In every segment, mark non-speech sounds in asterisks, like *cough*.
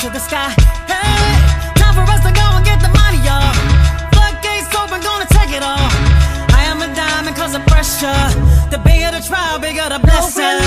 to the sky. Hey, time for us to go and get the money, y'all. Floodgates open, gonna take it all. I am a diamond cause of pressure. The bigger the trial, bigger the blessing.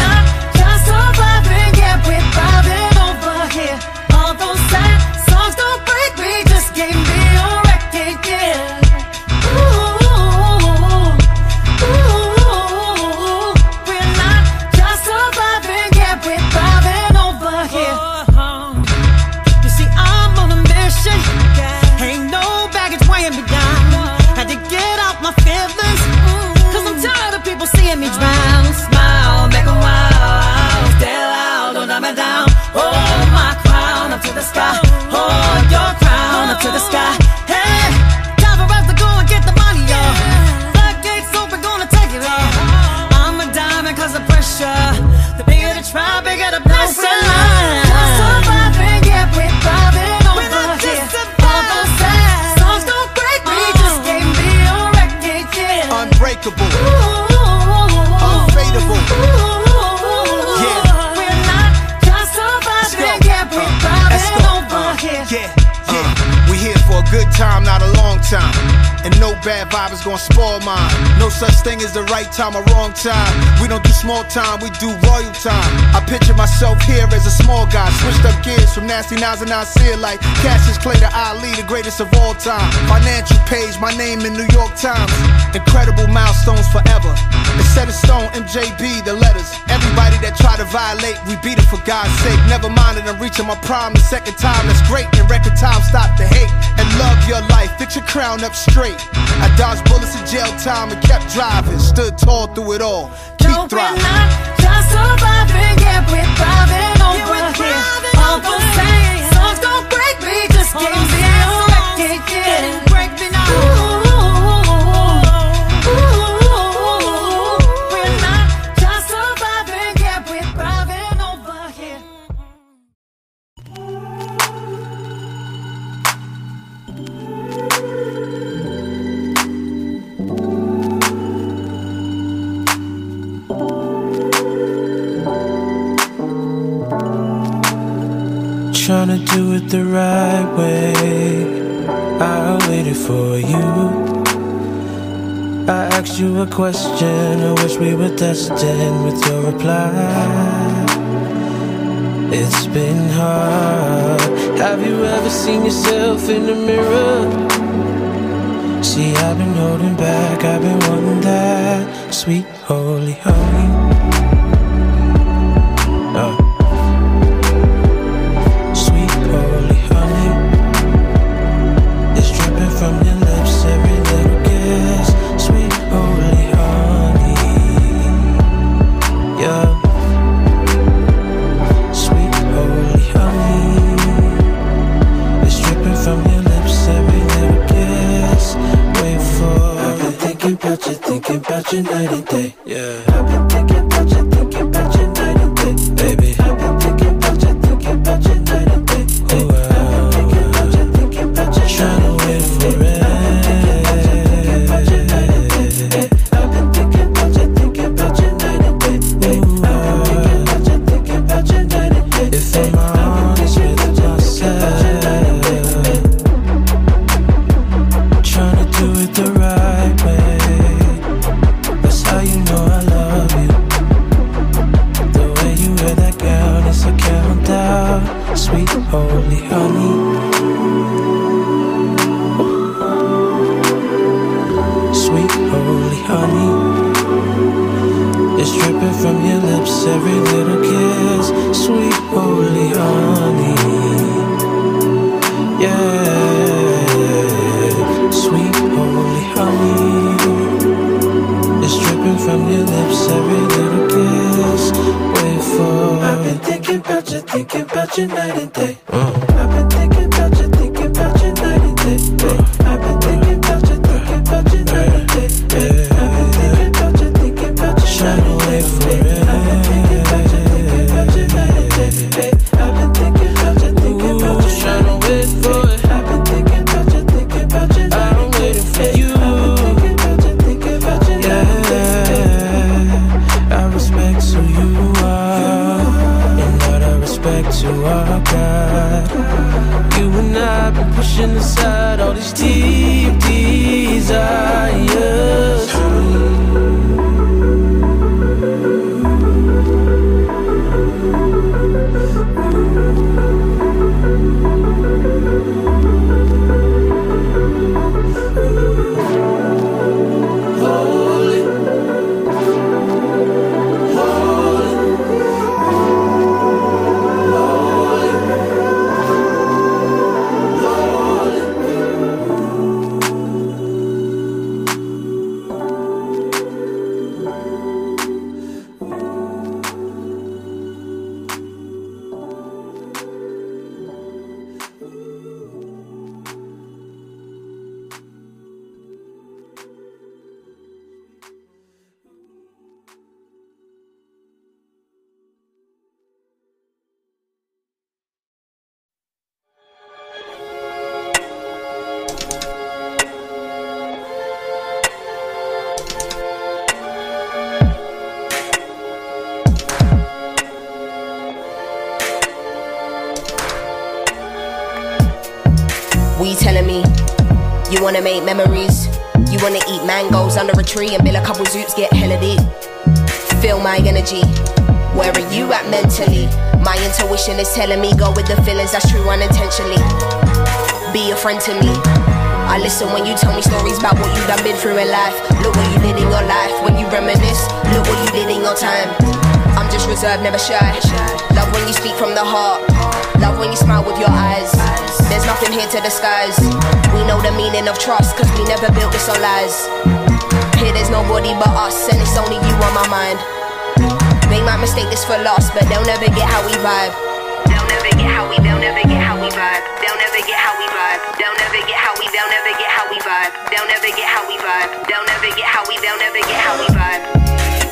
gonna spoil mine. No such thing as the right time or wrong time. We don't do small time, we do royal time. I picture myself here as a small guy, switched up gears from nasty nines and I see it like Cassius Clay to Ali, the greatest of all time. Financial page, my name in New York Times. Incredible milestones forever. The set of stone, MJB, the letters. Everybody that try to violate, we beat it for God's sake. Never mind that I'm reaching my prime the second time. That's great. In record time, stop the hate and love your life. Fix your crown up straight. I dodge bullets of jail time and kept driving. Stood tall through it all. Keep thriving. Just surviving, yeah, we're thriving over here. All those same songs don't break me, just can't a record. Break me now. the right way. I waited for you. I asked you a question. I wish we were destined with your reply. It's been hard. Have you ever seen yourself in the mirror? See, I've been holding back. I've been wanting that sweet holy holy. Wanna make memories? You wanna eat mangoes under a tree and build a couple zoops, get hella deep. Feel my energy. Where are you at mentally? My intuition is telling me go with the feelings that's true unintentionally. Be a friend to me. I listen when you tell me stories about what you've done been through in life. Look what you did in your life when you reminisce. Look what you did in your time. I'm just reserved, never shy. Love when you speak from the heart. Love when you smile with your eyes. There's nothing here to disguise. We know the meaning of trust, cause we never built this on lies. Here there's nobody but us, and it's only you on my mind. They might mistake this for loss, but they'll never get how we vibe. They'll never get how we, they'll never get how we vibe. They'll never get how we vibe. They'll never get how we, they'll never get how we vibe. They'll never get how we vibe. They'll never get how we, they'll never get how we vibe.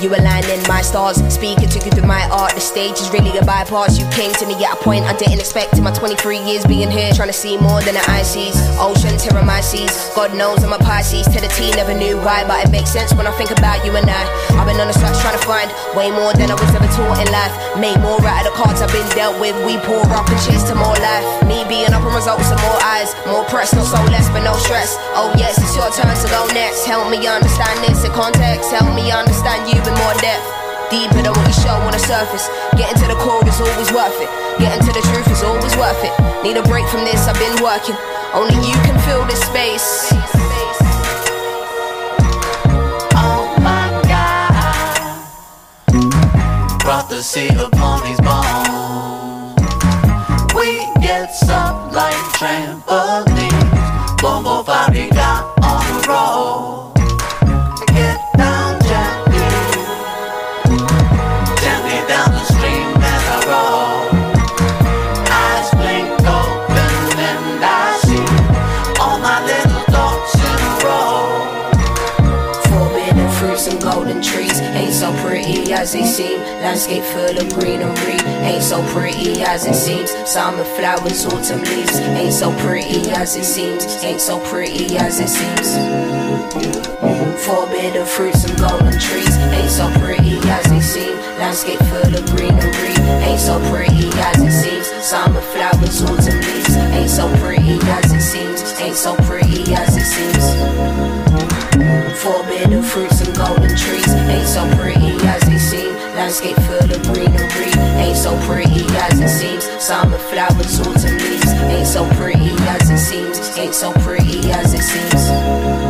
You aligning my stars, speaking to you through my art. The stage is really a bypass. You came to me at a point I didn't expect in my 23 years being here. Trying to see more than the eye sees. Ocean, terror, my seas. God knows I'm a Pisces. To the T, never knew why, but it makes sense when I think about you and I. I've been on a search trying to find way more than I was ever taught in life. Made more out of the cards I've been dealt with. We pour up and chase to more life. Me being up and results and more eyes. More press, no soul less, but no stress. Oh yes, it's your turn to go next. Help me understand this in context. Help me understand you in more depth. Deeper than what you show on the surface. Getting to the core is always worth it. Getting to the truth is always worth it. Need a break from this, I've been working. Only you can fill this space. Oh my God. Sea upon these bones. We get up like trampolines. As they seem. Landscape full of greenery ain't so pretty as it seems. Summer flowers, autumn leaves ain't so pretty as it seems. Ain't so pretty as it seems. Forbidden fruits and golden trees ain't so pretty as they seem. Landscape full of greenery ain't so pretty as it seems. Summer flowers, autumn leaves ain't so pretty as it seems. Ain't so pretty as it seems. Forbidden fruits and golden trees ain't so pretty as. Landscape full of greenery ain't so pretty as it seems. Summer flowers, autumn leaves ain't so pretty as it seems. Ain't so pretty as it seems.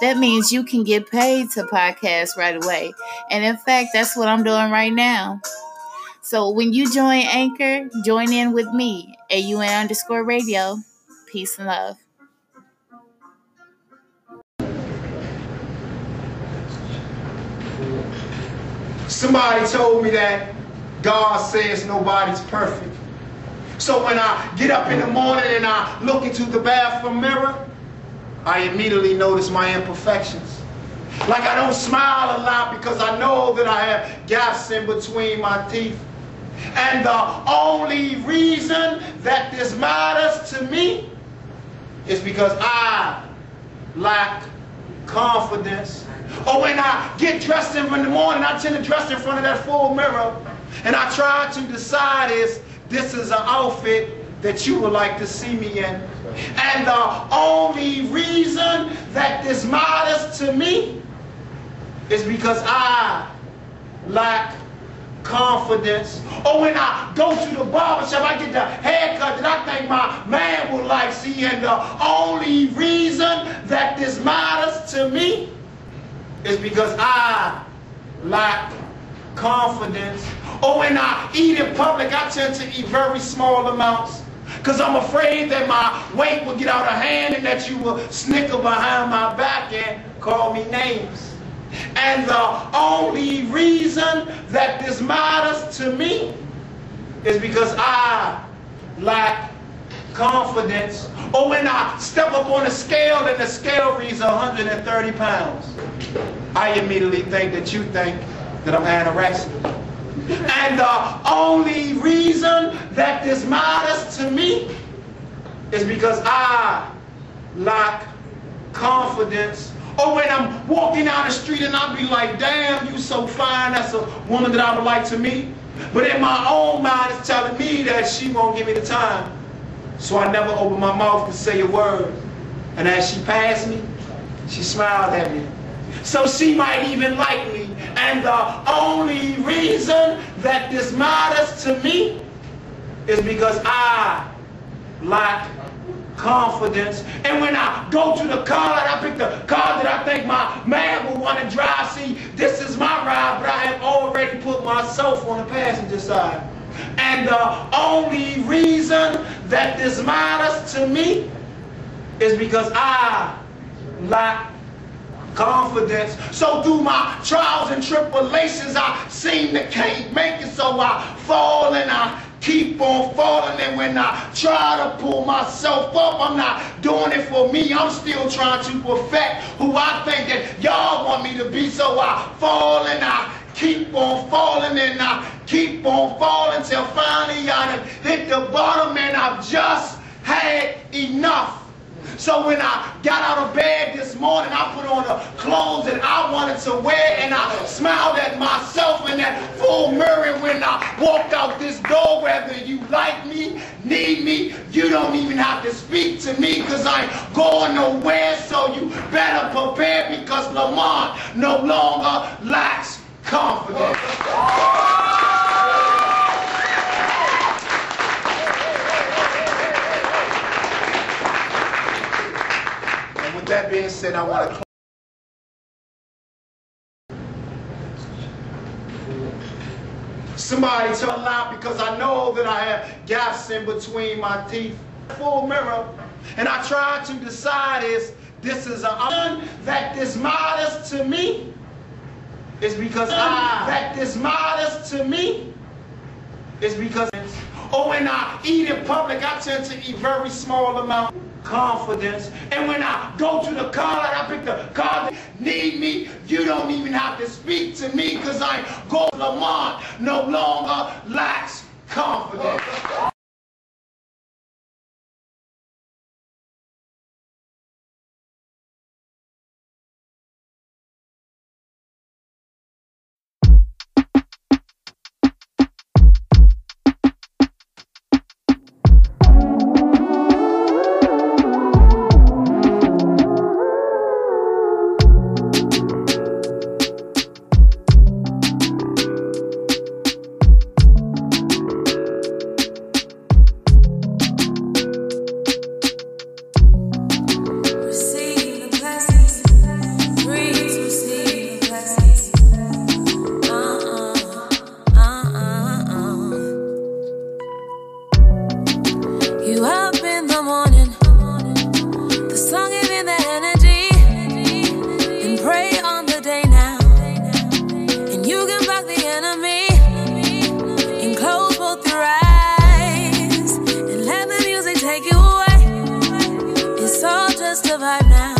That means you can get paid to podcast right away. And in fact, that's what I'm doing right now. So when you join Anchor, join in with me, AUN underscore radio. Peace and love. Somebody told me that God says nobody's perfect. So when I get up in the morning and I look into the bathroom mirror, I immediately notice my imperfections. Like I don't smile a lot because I know that I have gaps in between my teeth. And the only reason that this matters to me is because I lack confidence. Or when I get dressed in the morning, I tend to dress in front of that full mirror and I try to decide is this is an outfit that you would like to see me in. And the only reason that this matters to me is because I lack confidence. Or when I go to the barber shop, I get the haircut that I think my man would like. See, and the only reason that this matters to me is because I lack confidence. Or when I eat in public, I tend to eat very small amounts. Because I'm afraid that my weight will get out of hand and that you will snicker behind my back and call me names. And the only reason that this matters to me is because I lack confidence. Or when I step up on a scale and the scale reads 130 pounds, I immediately think that you think that I'm anorexic. And the only reason that this matters to me is because I lack confidence. Or when I'm walking down the street and I'll be like, damn, you so fine, that's a woman that I would like to meet. But in my own mind, it's telling me that she won't give me the time. So I never open my mouth to say a word. And as she passed me, she smiled at me. So she might even like me. And the only reason that this matters to me is because I lack confidence. And when I go to the car and I pick the car that I think my man will want to drive, see, this is my ride, but I have already put myself on the passenger side. And the only reason that this matters to me is because I lack confidence. So through my trials and tribulations, I seem to can't make it. So I fall and I keep on falling. And when I try to pull myself up, I'm not doing it for me. I'm still trying to perfect who I think that y'all want me to be. So I fall and I keep on falling and I keep on falling till finally I hit the bottom and I've just had enough. So when I got out of bed this morning, I put on the clothes that I wanted to wear and I smiled at myself in that full mirror when I walked out this door, whether you like me, need me, you don't even have to speak to me because I ain't going nowhere. So you better prepare because Lamont no longer lacks confidence. And with that being said, I want to. Somebody tell a lie because I know that I have gaps in between my teeth. Full mirror. And I try to decide is this is a that this matters to me is because I that this matters to me is because oh, when I eat in public, I tend to eat very small amount confidence. And when I go to the car and I pick the car that need me, you don't even have to speak to me because I go Lamont no longer lacks confidence. You up in the morning, the gave me the energy, and pray on the day now, and you can block the enemy, and close both your eyes, and let the music take you away. It's all just a vibe now.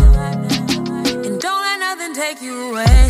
And don't let nothing take you away.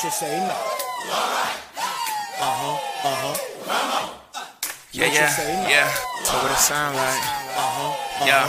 What you say now? Uh-huh, uh-huh. Yeah, What you yeah, say yeah. So what it sound like? Uh-huh, Yeah.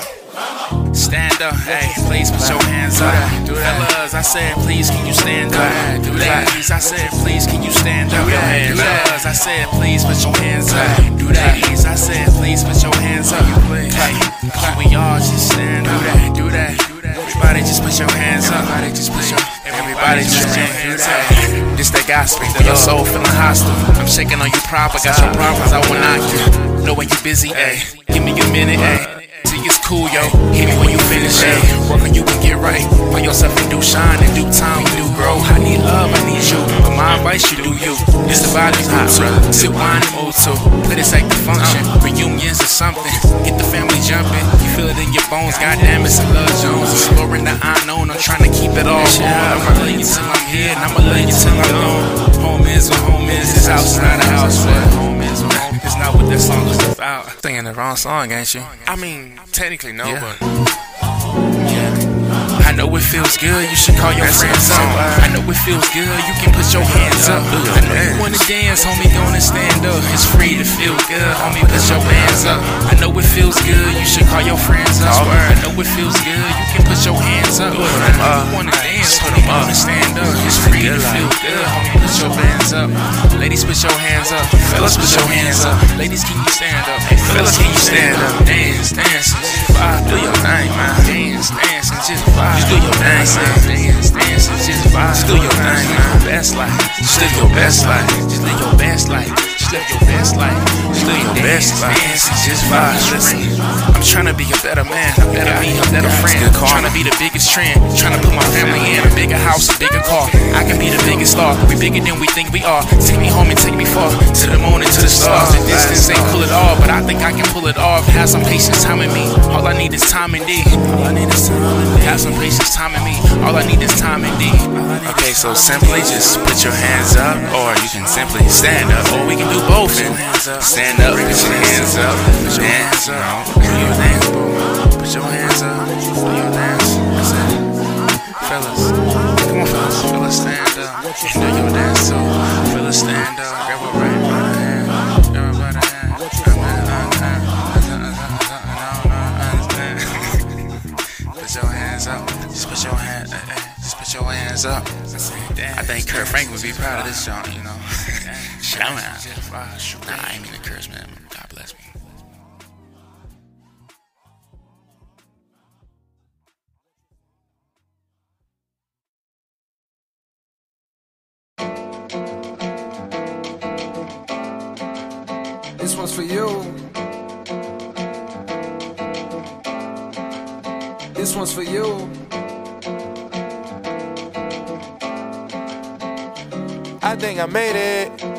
Stand up, hey, please put your hands up. Do that. Fellas, I said, please can you stand up? that, do that. Ladies, I said, please can you stand up? Do that. Fellas, I said, please put your hands up. Do that. Ladies, I said, please put your hands up. please. Hey, can we all just stand up? Do that, do that. Everybody just put your hands up. Everybody just put your- Everybody just put your hands up. that. This that gospel. When your soul feeling hostile. I'm shaking on you proper. Got your problems. I will knock you. Know when you busy, ayy. Give me a minute, ayy. See, it's cool, yo. Hit me when you finish, ayy. Work on you and get right. Find yourself and do shine. In due time, I need love, I need you. But my advice, you do you. This the body's hot, brother. Sit wine and move to. Let it take the function. Reunions or something. Get the family jumping. You feel it in your bones. Goddamn, it's a love Jones. Exploring the unknown. I'm trying to keep it all. I'ma love you till I'm here, and I'ma love you till I'm gone. Home is what home is. This house is not a house, but home is what. It's not what that song is about. Singing the wrong song, ain't you? I mean, technically no, Yeah. but know it feels good. You should call your friends up. I know it feels good. You can put your hands up. I know you wanna dance, homie. Gonna stand up. It's free to feel good, homie. Put your hands up. I know it feels good. You should call your friends up. I know it feels good. You can put your hands up. I know you wanna dance, homie. Gonna stand up. It's free to feel good, homie. Put your hands up. Ladies, put your hands up. Fellas, put your hands up. Ladies, can you stand up? Hey, fellas, can you stand up? Dance, dance, just vibe. Do your thing, man. Dance, dance, and just vibe. Do your thing. Dance, do your thing, man. Best life. Live your best life. Just live your best life. Live your best life. Just live your best life. Dance, just vibe. Listen, I'm trying to be a better man, a better me, a better friend. Trying to be the biggest trend. Trying to put my family in a bigger house, a bigger car. I can be the biggest star. We bigger than we think we are. Take me home and take me far to the moon and to the stars. The distance ain't pull it all, but I think I can pull it off. Have some patience, time in me. All I need is time and D. All I need is time and D. Have some patience, time in me. All I need is time and D. Okay, so simply just put your hands up, or you can simply stand up, or we can do both. And stand up, put your hands up, dance, you know, do your dance, put your hands up, do your dance. Fellas, come on, fellas, fellas, stand up, do your dance. Fellas, stand up, grab a grab a Put your hands up, just put your hand, eh, eh, just put your hands up. I think Kurt Frank would be proud of this song, you know. Shit, out. Nah, I ain't mean to curse, man. God bless me. This one's for you. This one's for you. I think I made it.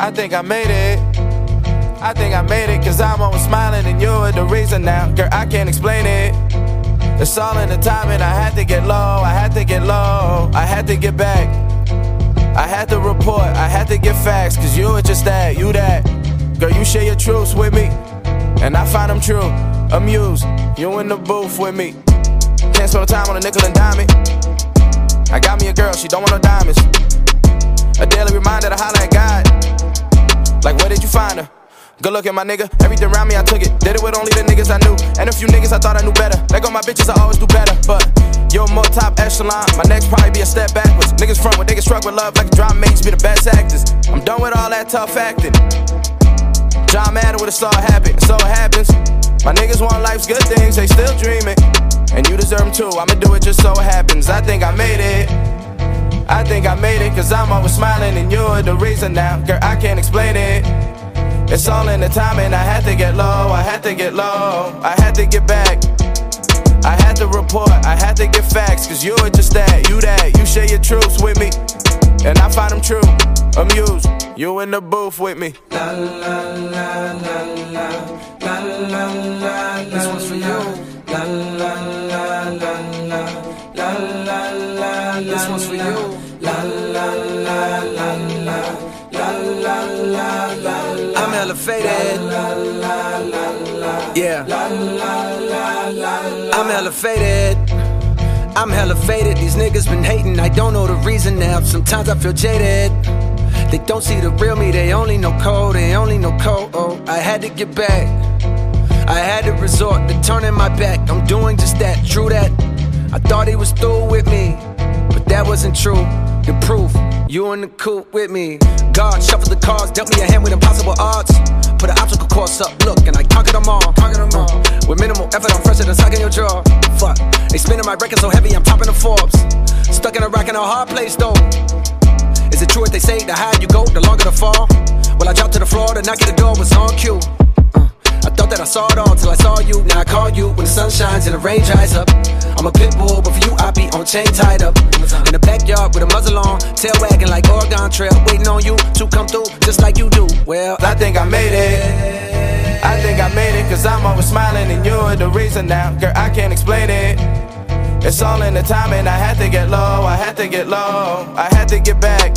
I think I made it. I think I made it, cause I'm always smiling and you're the reason now. Girl, I can't explain it. It's all in the timing. I had to get low, I had to get low, I had to get back. I had to report, I had to get facts, cause you were just that, you that. Girl, you share your truths with me, and I find them true. Amused, you in the booth with me. Can't spend time on a nickel and dime it. I got me a girl, she don't want no diamonds. A daily reminder to holler at God. Like, where did you find her? Good looking, my nigga. Everything around me, I took it. Did it with only the niggas I knew. And a few niggas I thought I knew better. Let go my bitches, I always do better. But you're more top echelon. My next probably be a step backwards. Niggas front when niggas struck with love like drama mates be the best actors. I'm done with all that tough acting. John Madden would have saw it happen. So it happens. My niggas want life's good things, they still dreaming. And you deserve them too. I'ma do it just so it happens. I think I made it. I think I made it, cause I'm always smiling and you're the reason now. Girl, I can't explain it. It's all in the timing. I had to get low, I had to get low, I had to get back. I had to report, I had to get facts, cause you're just that, you that, you share your truths with me. And I find them true, amused, you in the booth with me. La la la I'm elevated. Yeah. I'm elevated. I'm hella faded. These niggas been hating. I don't know the reason now. Sometimes I feel jaded. They don't see the real me. They only know code. They only know code. Oh, I had to get back. I had to resort to turning my back. I'm doing just that. True that. I thought he was through with me, but that wasn't true. The proof, you in the coop with me. God shuffled the cards, dealt me a hand with impossible odds. Put an obstacle course up, look, and I conquered them all. Conquered them all. With minimal effort, I'm fresher than sucking your jaw. Fuck, they spinning my record so heavy, I'm topping the Forbes. Stuck in a rack in a hard place though. Is it true what they say? The higher you go, the longer the fall. Well, I dropped to the floor, the knock at the door was on cue. I thought that I saw it all till I saw you. Now I call you when the sun shines and the rain dries up. I'm a pit bull, but for you, I be on chain tied up. In the backyard with a muzzle on, tail wagging like Oregon Trail, waiting on you to come through just like you do. Well, I think I made it. I think I made it, cause I'm always smiling and you're the reason now. Girl, I can't explain it. It's all in the timing. I had to get low, I had to get low, I had to get back.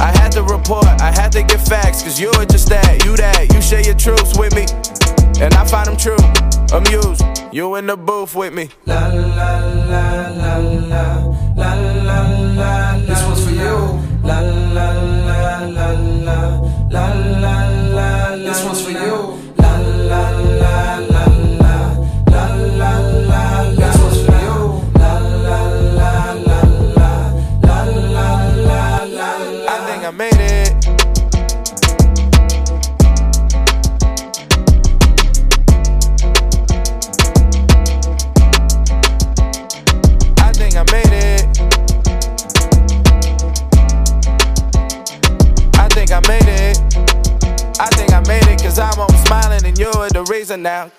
I had to report, I had to get facts, cause you're just that, you that, you share your truths with me. And I find them true, amused, you in the booth with me. La la la la la la cause I'm always smiling and you're the reason now.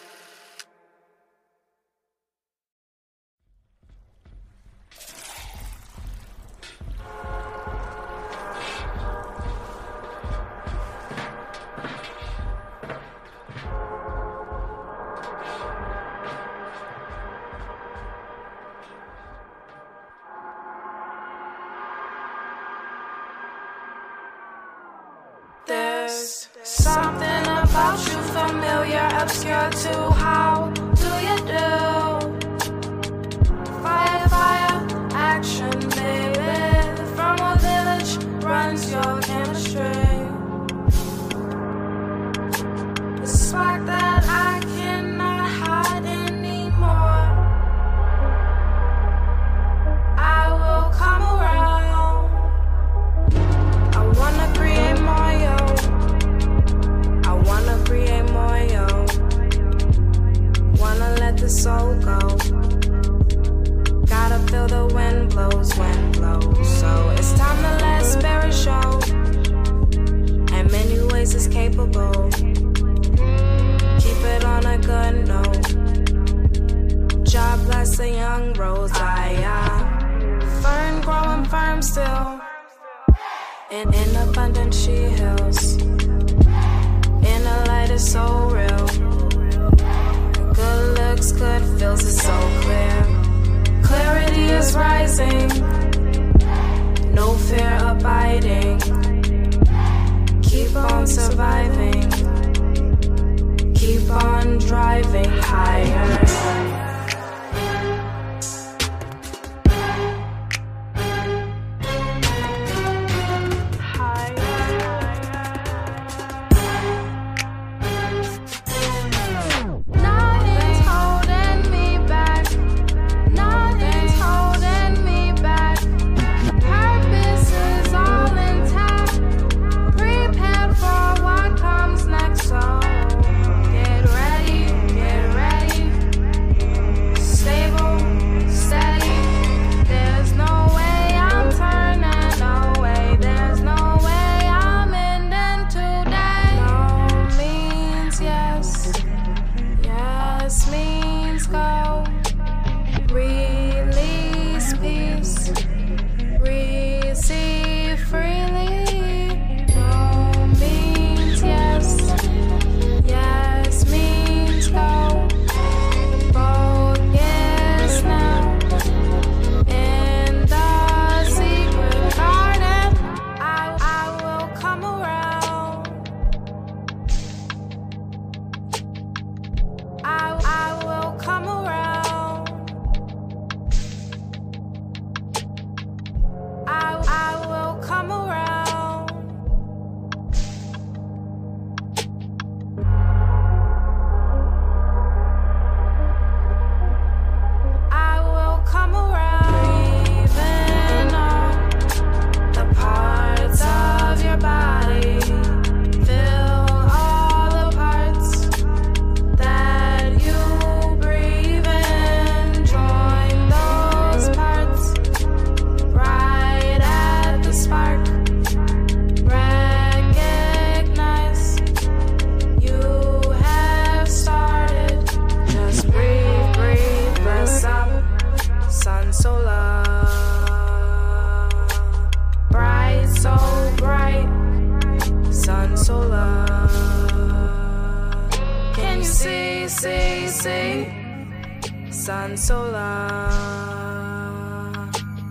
sun so long.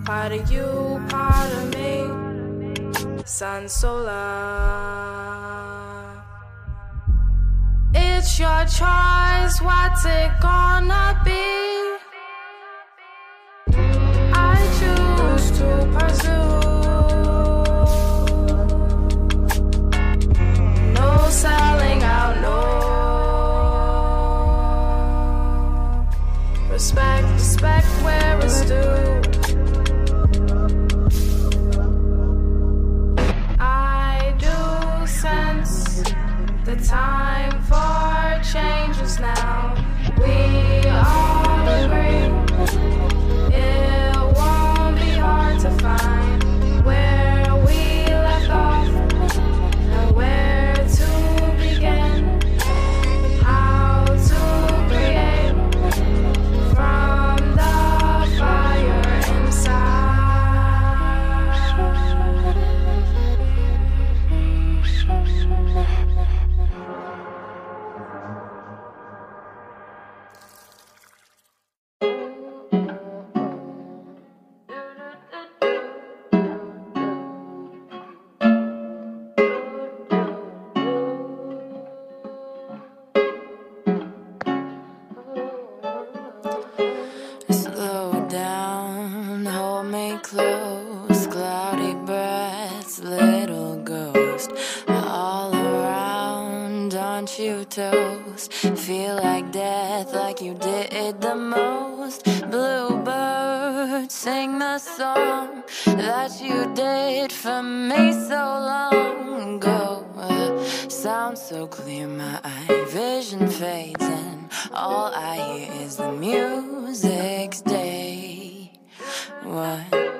Part of you, part of me, sun so long. It's your choice, what's it gonna be? I choose to pursue. time. sing the song that you did for me so long ago. Sounds so clear, my eye vision fades, and all I hear is the music's day. Whatever's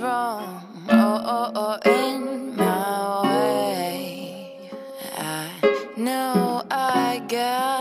wrong, oh, oh, oh, in my way, I know I got.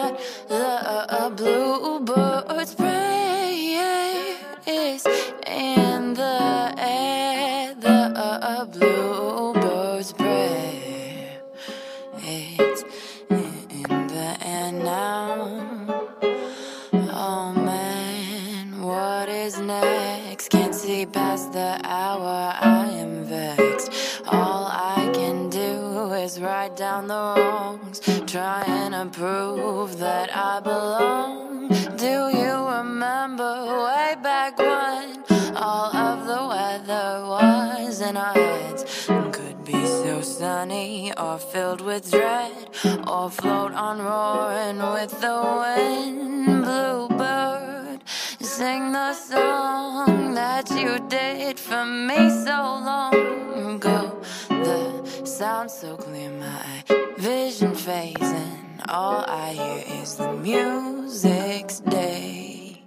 Down the wrongs, trying to prove that I belong. Do you remember way back when all of the weather was in our heads? Could be so sunny or filled with dread, or float on roaring with the wind. Bluebird, sing the song that you did for me so long ago. The sound so clear, my vision fades, and all I hear is the music's day.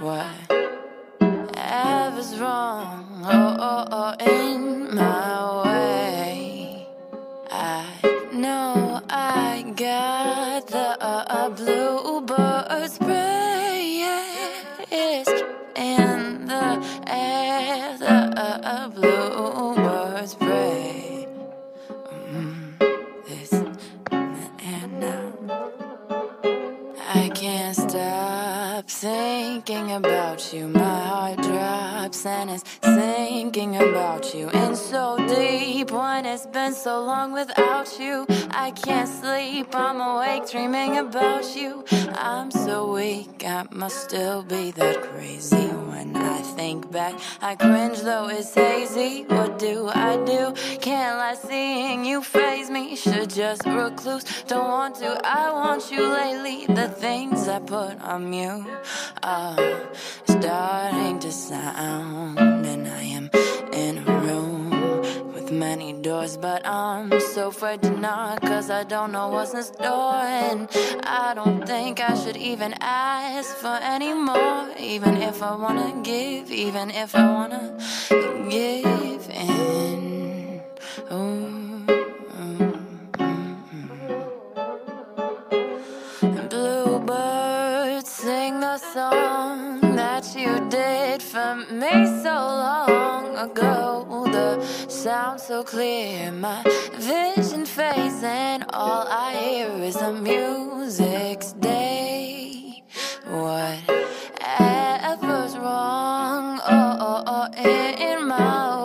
What? Ever's wrong, oh, oh, oh, in my way. I know I got the uh, uh, bluebird spray. It's in the air, the uh, uh, can't stop thinking about you. My heart drops and it's thinking about you. In so deep when it's been so long without you. I can't sleep, I'm awake dreaming about you. I'm so weak, I must still be that crazy. When I think back, I cringe though it's hazy. What do I do? Can't let seeing you phase me. Should just recluse, don't want to. I want you lately. The things I put on you are uh, starting to sound, and I am in a room with many doors, but I'm so afraid to knock, cause I don't know what's in store, and I don't think I should even ask for any more, even if I wanna give, even if I wanna give in. Ooh. Song that you did for me so long ago. The sound so clear, my vision fades, and all I hear is the music's day. Whatever's wrong, oh, oh, oh, in my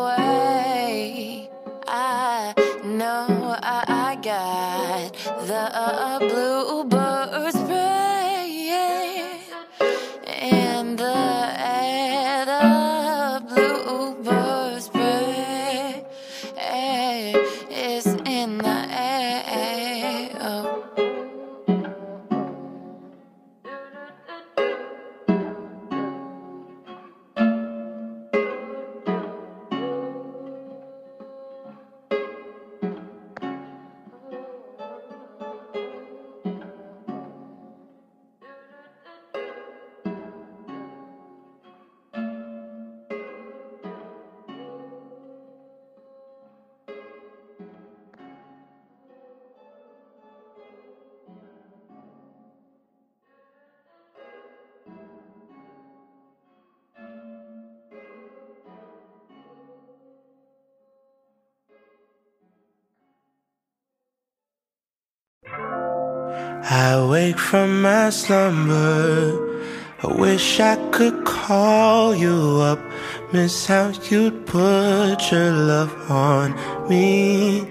I wake from my slumber. I wish I could call you up. Miss how you'd put your love on me.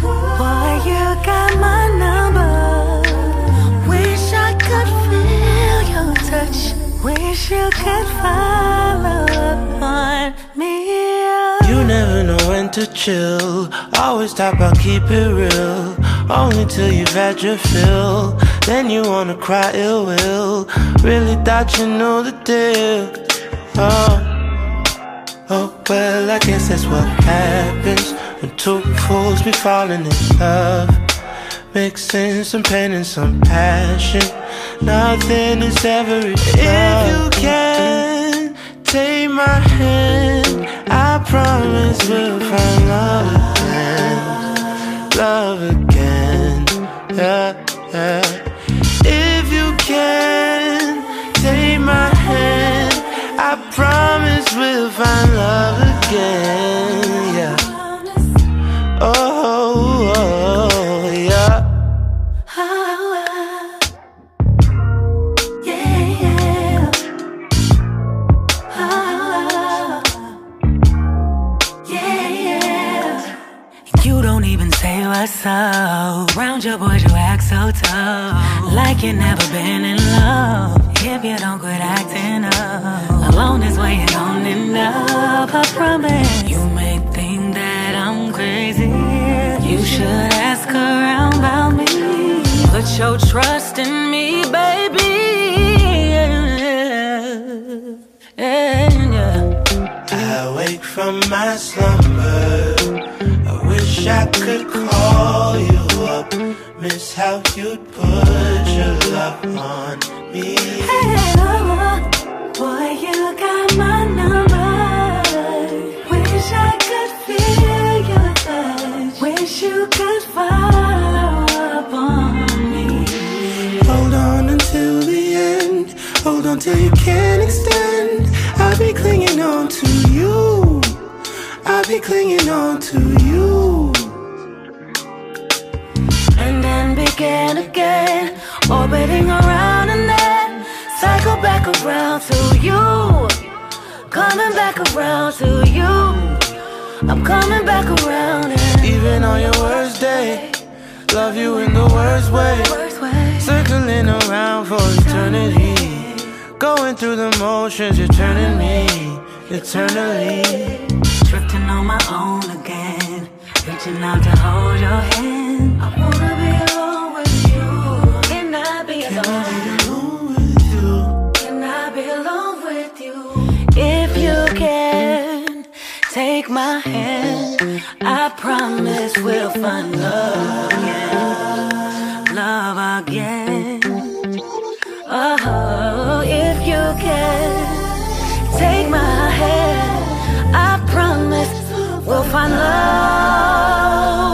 Boy, you got my number. Wish I could feel your touch. Wish you could follow up on me. You never know when to chill. Always talk about keep it real. Only till you've had your fill. Then you wanna cry ill will. Really thought you knew the deal. Oh, oh, well, I guess that's what happens when two fools be falling in love. Mixing some pain and some passion. Nothing is ever enough. If you can take my hand, I promise we'll find love again. Love again. Yeah, yeah. we'll find love again, yeah. Oh, oh yeah. You don't even say what's up. Round your boys, you act so tough. Like you never been in love. If you don't quit acting up alone is don't end up. I promise. You may think that I'm crazy. You should ask around about me. Put your trust in me, baby. Yeah. I wake from my slumber. I wish I could call you up. Miss how you'd put your love on me. Hey, until the end. Hold on till you can't extend. I'll be clinging on to you. I'll be clinging on to you. And then begin again, orbiting around back around to you. Coming back around to you. I'm coming back around and Even on your worst day, love you in the worst way. Circling around for eternity. Going through the motions, you're turning me eternally. drifting on my own again. Reaching out to hold your hand. I wanna be alone with you. Can I be alone? Take my hand, I promise we'll find love again. Love again. Oh, if you can take my hand, I promise we'll find love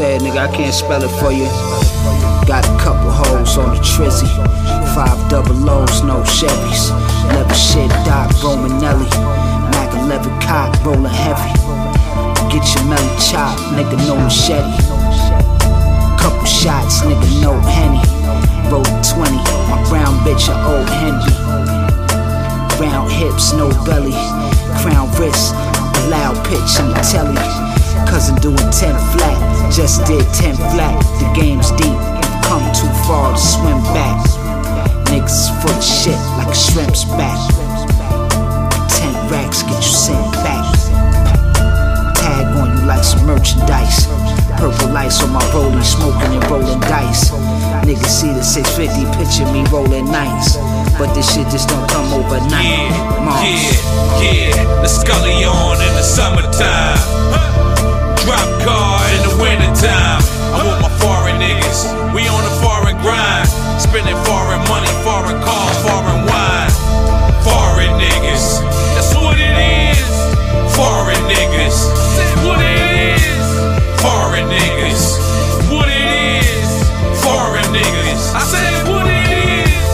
it, nigga. I can't spell it for you. Got a couple holes on the trizzy. Five double O's, no Chevys. Leather shit, Doc Romanelli. Mac 11 cock, rolling heavy. Get your melly chop, nigga, no machete. Couple shots, nigga, no henny. Roll 20, my brown bitch, a old Henry. Round hips, no belly. Crown wrist, loud pitch in the telly. Cousin doing 10 flat, just did 10 flat. The game's deep, come too far to swim back. Niggas full of shit like a shrimp's back. 10 racks get you sent back. Tag on you like some merchandise. Purple lights on my rollie, smoking and rolling dice. Niggas see the 650, picture me rolling nights. But this shit just don't come overnight. Yeah, yeah, yeah. The Scully on in the summertime. Drop car in the wintertime. I'm with my foreign niggas. We on the foreign grind. Spending foreign money, foreign cars, foreign wine. Foreign niggas. That's what it is. Foreign niggas. That's what it is. Foreign niggas. What it is. Foreign niggas. I said what it is.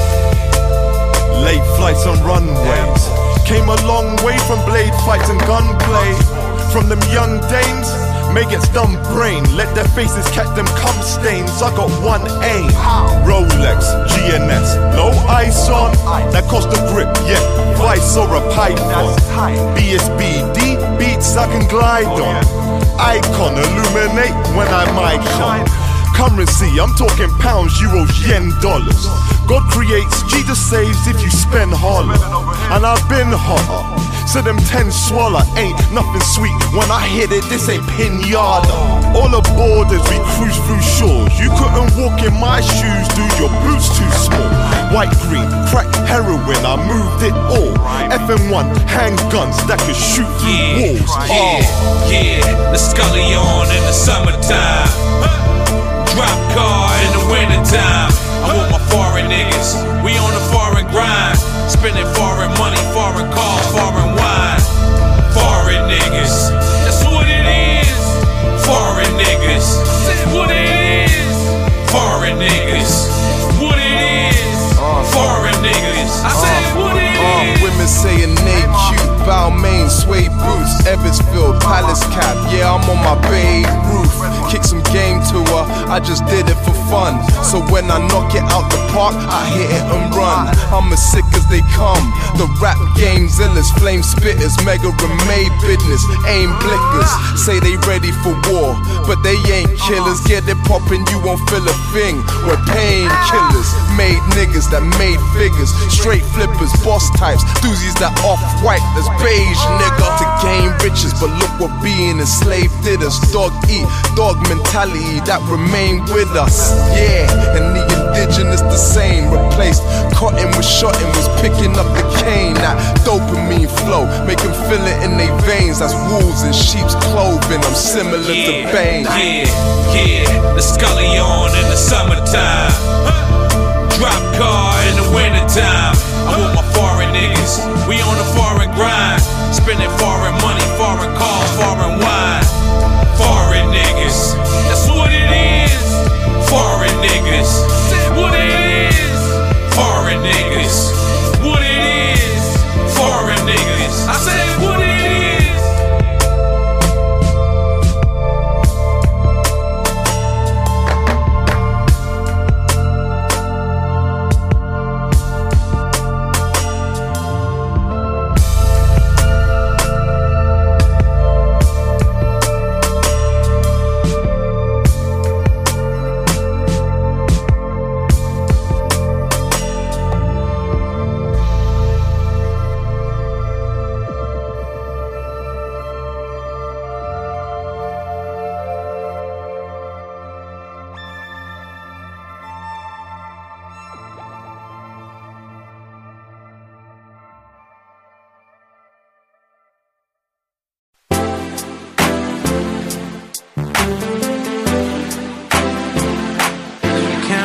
Late flights on runways. Came a long way from blade fights and gunplay. From them young dames, maggots dumb brain. Let their faces catch them cum stains. I got one aim. Rolex, GNS, no ice on. That cost a grip, yeah. Vice or a python. BSBD beats I can glide on. Icon illuminate when I'm icon. Currency, I'm talking pounds, euros, yen, dollars. God creates, Jesus saves if you spend holler. And I've been hotter. So them ten swallow ain't nothing sweet. When I hit it, this ain't pinata. All the borders, we cruise through shores. You couldn't walk in my shoes, do your boots too small. White, green, crack, heroin, I moved it all. FM1, handguns that could shoot through walls. Yeah, yeah, the Scully on in the summertime. Drop car in the wintertime. I'm with my foreign niggas. We on the foreign grind. Spending foreign money, foreign cars, foreign wine. Foreign niggas. That's what it is. Foreign niggas. That's what it is. Foreign niggas. What it is. Foreign niggas. I said what it Uh, women saying they cute, Balmain, suede boots, Eversfield, Palace cap. Yeah, I'm on my bay roof. Kick some game to her, I just did it for fun. So when I knock it out the park, I hit it and run. I'm as sick as they come. The rap game's illest, flame spitters, mega remade business, aim blickers. Say they ready for war, but they ain't killers. Get it poppin', you won't feel a thing. We're painkillers, made niggas that made figures, straight flippers, boss types, doozies that off white, that's beige, nigga. To gain riches, but look what being enslaved did us. Dog eat, dog mentality that remained with us. Yeah, and the indigenous the same. Replaced cotton with shotting, was picking up the cane. That dopamine flow, make 'em feel it in their veins. That's wolves in sheep's clothing. I'm similar to Bane. Yeah, yeah, the Scully on in the summertime. Drop car in the wintertime. I'm with my foreign niggas. We on the foreign grind. Spending foreign money, foreign cars, foreign wine.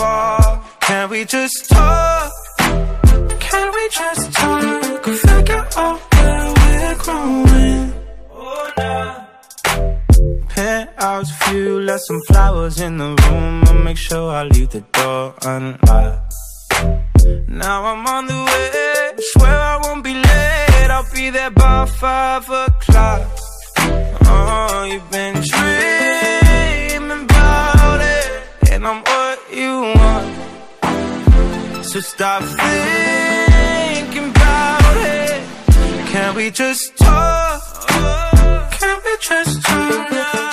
Far. Can we just talk? Can we just talk? Figure out where we're growing. Oh, nah. Penthouse view, left some flowers in the room. I'll make sure I leave the door unlocked. Now I'm on the way. Swear I won't be late. I'll be there by five o'clock. Oh, you've been So stop thinking about it. Can we just talk? Can we just talk? Talk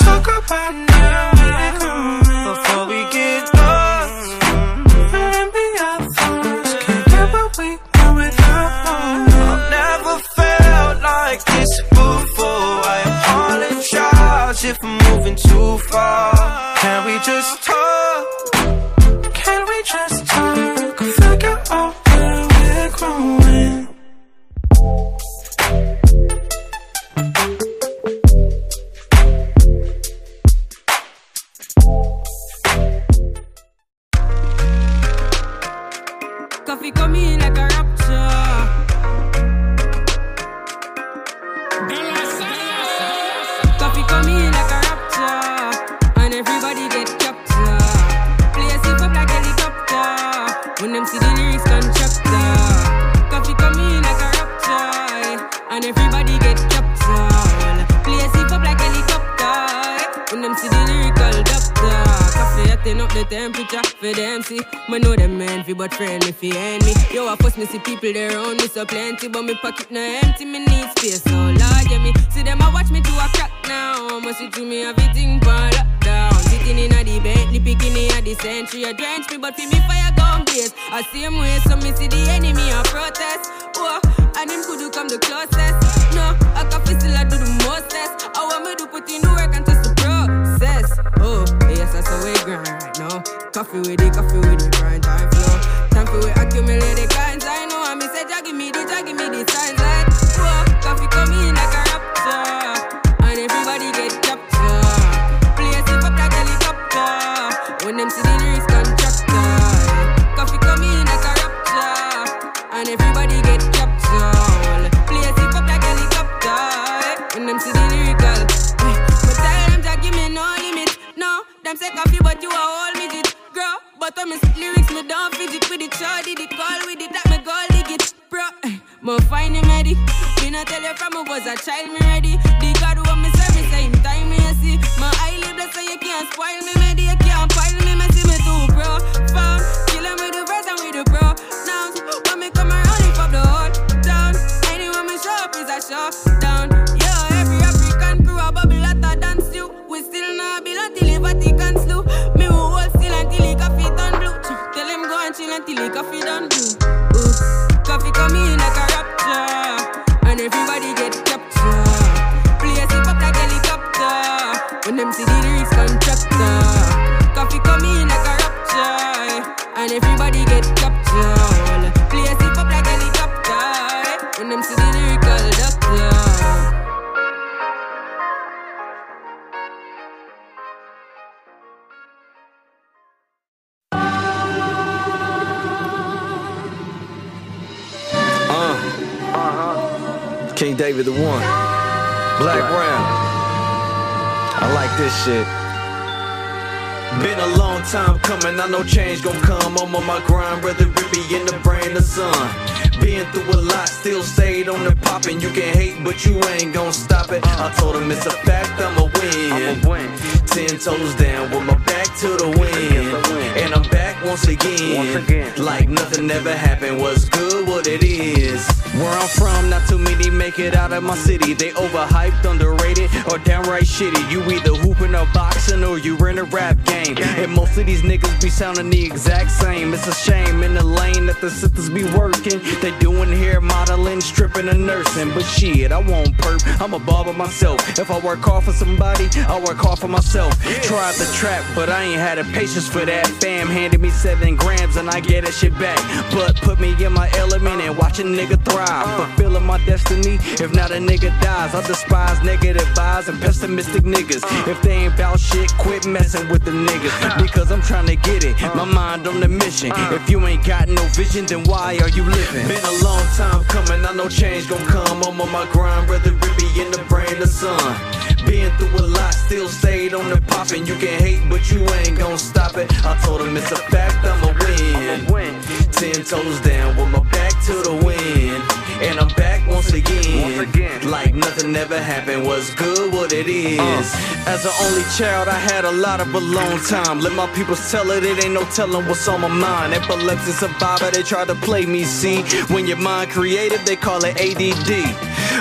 them say coffee, but you a whole midget. Girl, but when me lyrics, me don't fidget with it. Shorty, the call with it, that me go dig it. Bro, *laughs* me find him ready. Me not tell you from I was a child, me ready. The God who me serve, me same time, me see. My eyelid, so you can't spoil me, me you can't pile me, me see me too, bro. And chill until he Uh, the one. Black Brown. I like this shit. Been a long time coming, I know change gon' come. I'm on my grind, whether it be in the brain or sun. Been through a lot, still stayed on the poppin'. You can hate, but you ain't gon' stop it. I told him it's a fact, I'ma win. Ten toes down with my back to the wind. And I'm back once again. Like nothing ever happened. What's good, what it is. Where I'm from, not too many make it out of my city. They overhyped, underrated, or downright shitty. You either hooping or boxing, or you in a rap game. And most of these niggas be sounding the exact same. It's a shame in the lane that the sisters be working. They doing hair modeling, stripping, and nursing. But shit, I won't perp. I'm a barber myself. If I work hard for somebody, I work hard for myself. Tried the trap, but I ain't had the patience for that. Fam handed me seven grams and I get that shit back. But put me in my element and watch a nigga thrive. Uh. Fulfilling my destiny. If not a nigga dies, I despise negative vibes and pessimistic niggas. Uh. If they ain't bout shit, quit messing with the niggas. Uh. Because I'm trying to get it. My mind on the mission. If you ain't got no vision, then why are you living? Been a long time coming, I know change gon' come. I'm on my grind, whether it be in the brain or sun. Been through a lot, still stayed on the poppin'. You can hate, but you ain't gon' stop it. I told him it's a fact, I'ma win. Ten toes down with my to the wind. And I'm back once again. Like nothing ever happened. What's good, what it is. Uh. As an only child, I had a lot of alone time. Let my people tell it, it ain't no telling what's on my mind. Epilepsy survivor, they try to play me, see. When your mind creative, they call it ADD.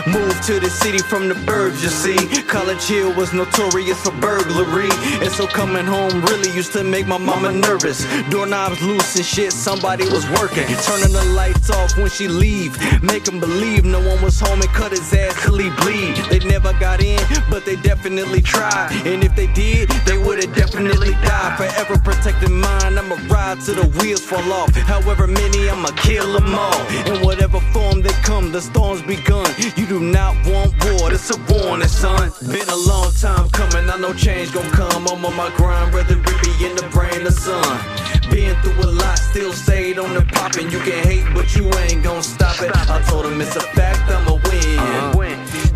Moved to the city from the burbs, you see. College Hill was notorious for burglary. And so coming home really used to make my mama nervous. Doorknobs loose and shit, somebody was working. Turning the lights off when she leave. Make 'em believe no one was home and cut his ass till he bleed. They never got in, but they definitely tried. And if they did, they would've definitely died. Forever protecting mine, I'ma ride till the wheels fall off. However many, I'ma kill them all. In whatever form they come, the storm's begun. You do not want war, it's a warning, son. Been a long time coming, I know change gon' come. I'm on my grind, whether it be in the brain or sun. Been through a lot, still stayed on the poppin'. You can hate, but you ain't gon' stop it. I told him it's a fact, I'ma win. Uh-huh.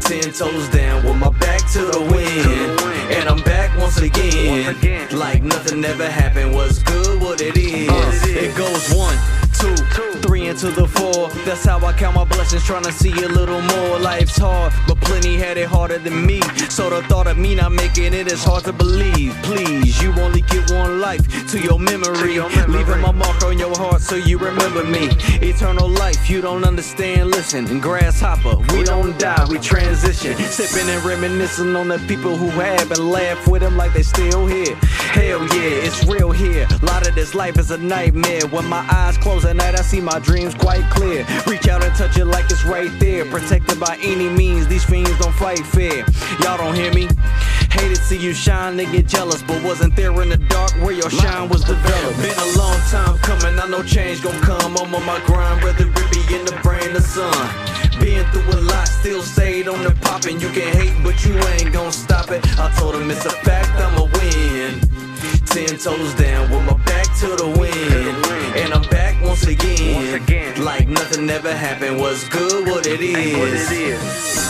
Ten toes down with my back to the wind. And I'm back once again. Like nothing ever happened. What's good, what it is. It goes one, two, three into the four. That's how I count my blessings, trying to see a little more. Life's hard, but plenty had it harder than me. So the thought of me not making it is hard to believe. Please, you only get one life to your memory. Leaving my mark on your heart so you remember me. Eternal life, you don't understand. Listen, and grasshopper, we don't die, we transition. Sipping and reminiscing on the people who have and laugh with them like they still here. Hell yeah, it's real here. A lot of this life is a nightmare. When my eyes close at night, I see my dreams quite clear. Reach out and touch it like it's right there. Protected by any means, these fiends don't fight fair. Y'all don't hear me? Hated to see you shine, they get jealous, but wasn't there in the dark where your shine was developed. Been a long time coming, I know change gon' come. I'm on my grind, whether it be in the brain or sun. Been through a lot, still stayed on the poppin'. You can hate, but you ain't gon' stop it. I told him it's a fact, I'ma win. Ten toes down with my back to the wind. And I'm back once again. Like nothing ever happened. What's good, what it is.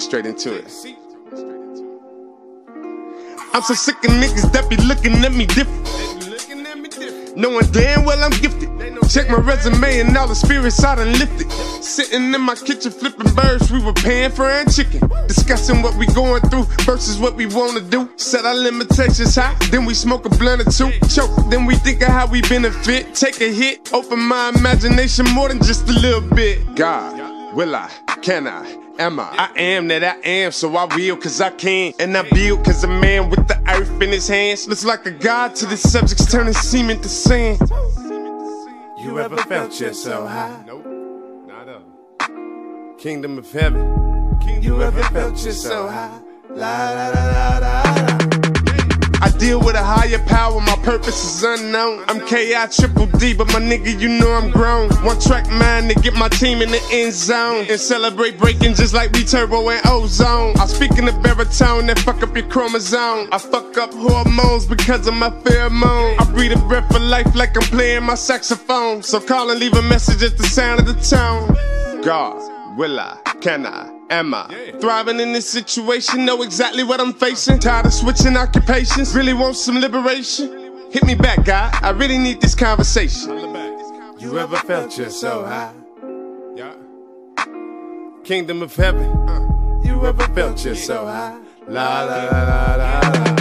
Straight into it. I'm so sick of niggas that be looking at me different. Knowing damn well I'm gifted. Check my resume and all the spirits I done lifted. Sitting in my kitchen flipping birds, we were paying for and chicken. Discussing what we going through versus what we wanna do. Set our limitations high, then we smoke a blunt or two. Choke, then we think of how we benefit. Take a hit, open my imagination more than just a little bit. God, will I, can I? Am I? I am that I am, so I will cause I can. And I build cause a man with the earth in his hands looks like a god to the subjects turning semen to sand. You ever felt yourself high? Nope, not ever. Kingdom of heaven. You ever felt yourself high? La la la la la. la. I deal with a higher power, my purpose is unknown. I'm KI triple D, but my nigga, you know I'm grown. One track mind to get my team in the end zone. And celebrate breaking just like we turbo and ozone. I speak in a baritone that fuck up your chromosome. I fuck up hormones because of my pheromone. I breathe a breath of life like I'm playing my saxophone. So call and leave a message at the sound of the tone. God, will I, can I? Am I thriving in this situation? Know exactly what I'm facing. Tired of switching occupations. Really want some liberation? Hit me back, guy. I really need this conversation. You ever felt yourself so high? Yeah. Kingdom of heaven. You ever felt yourself so high? La la la la la. la.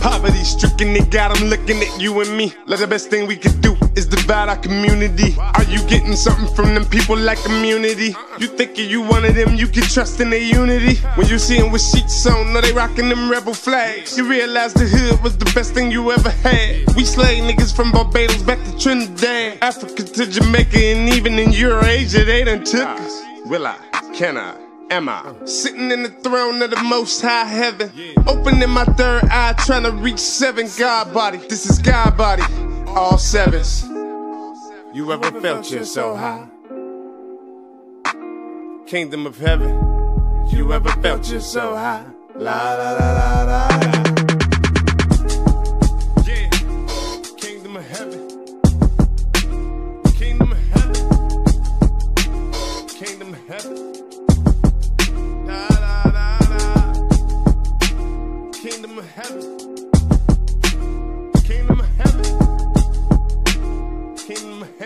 Poverty stricken, they got them looking at you and me. Like the best thing we could do is divide our community. Are you getting something from them people like immunity? You thinking you one of them, you can trust in their unity. When you see them with sheets on, know they rocking them rebel flags. You realize the hood was the best thing you ever had. We slay niggas from Barbados back to Trinidad, Africa to Jamaica, and even in Eurasia, they done took us. Will I? Can I? Am I sitting in the throne of the most high heaven? Opening my third eye, trying to reach seven God body. This is God body, all sevens. You ever felt yourself so high? Kingdom of heaven. You ever felt yourself so high? La la la la la. Kingdom of heaven. Kingdom of heaven. Kingdom of heaven.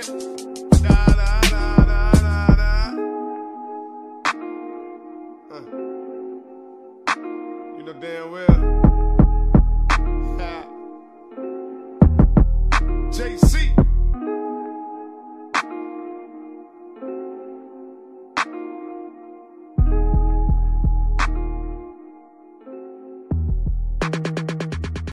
You know damn well.